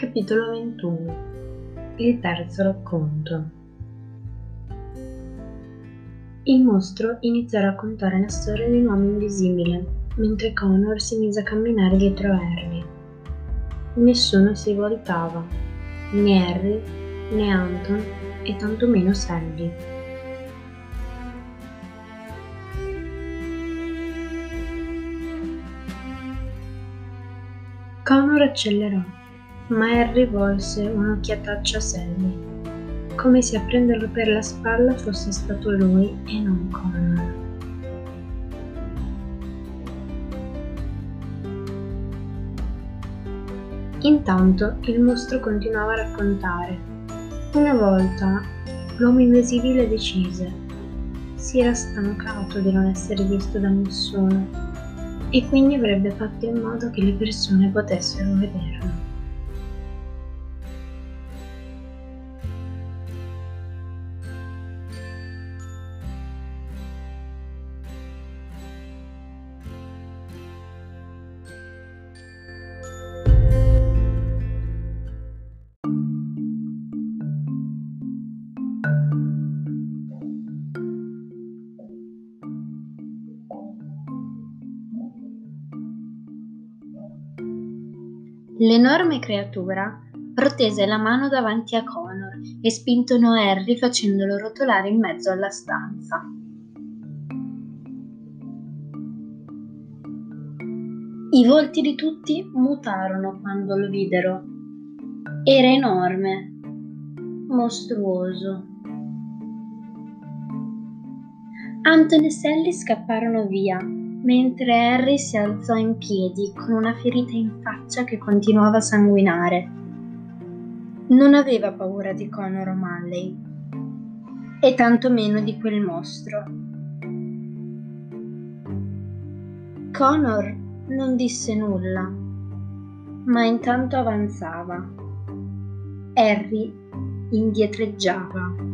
Capitolo 21 Il terzo racconto Il mostro iniziò a raccontare la storia di un uomo invisibile, mentre Connor si mise a camminare dietro a Harry. Nessuno si voltava, né Harry, né Anton e tantomeno Sally. Connor accelerò ma Harry volse un'occhiataccia a Sally, come se a prenderlo per la spalla fosse stato lui e non Connor. Intanto il mostro continuava a raccontare. Una volta l'uomo invisibile decise. Si era stancato di non essere visto da nessuno e quindi avrebbe fatto in modo che le persone potessero vederlo. L'enorme creatura protese la mano davanti a Connor e spintonò Harry facendolo rotolare in mezzo alla stanza. I volti di tutti mutarono quando lo videro. Era enorme, mostruoso. Anton e Sally scapparono via mentre Harry si alzò in piedi con una ferita in faccia che continuava a sanguinare. Non aveva paura di Connor O'Malley e tantomeno di quel mostro. Connor non disse nulla, ma intanto avanzava. Harry indietreggiava.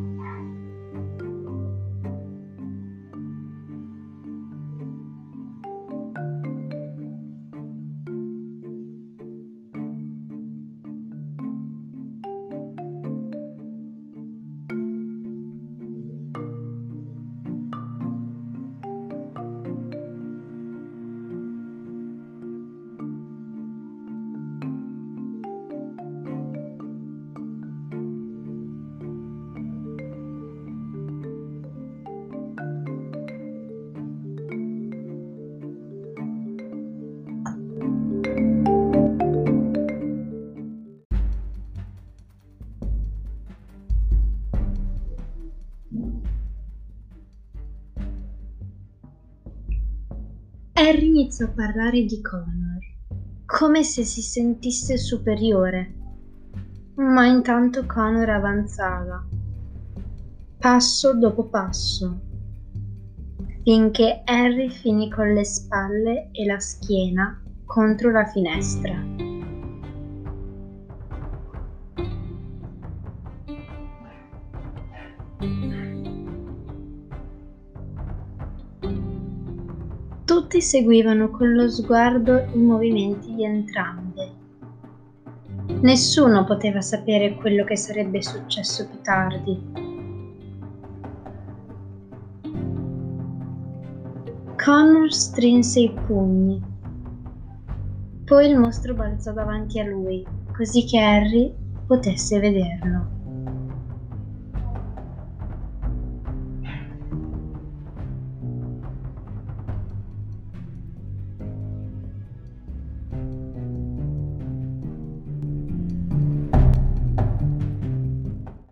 Harry iniziò a parlare di Connor, come se si sentisse superiore. Ma intanto Connor avanzava, passo dopo passo, finché Harry finì con le spalle e la schiena contro la finestra. Tutti seguivano con lo sguardo i movimenti di entrambe. Nessuno poteva sapere quello che sarebbe successo più tardi. Connor strinse i pugni. Poi il mostro balzò davanti a lui, così che Harry potesse vederlo.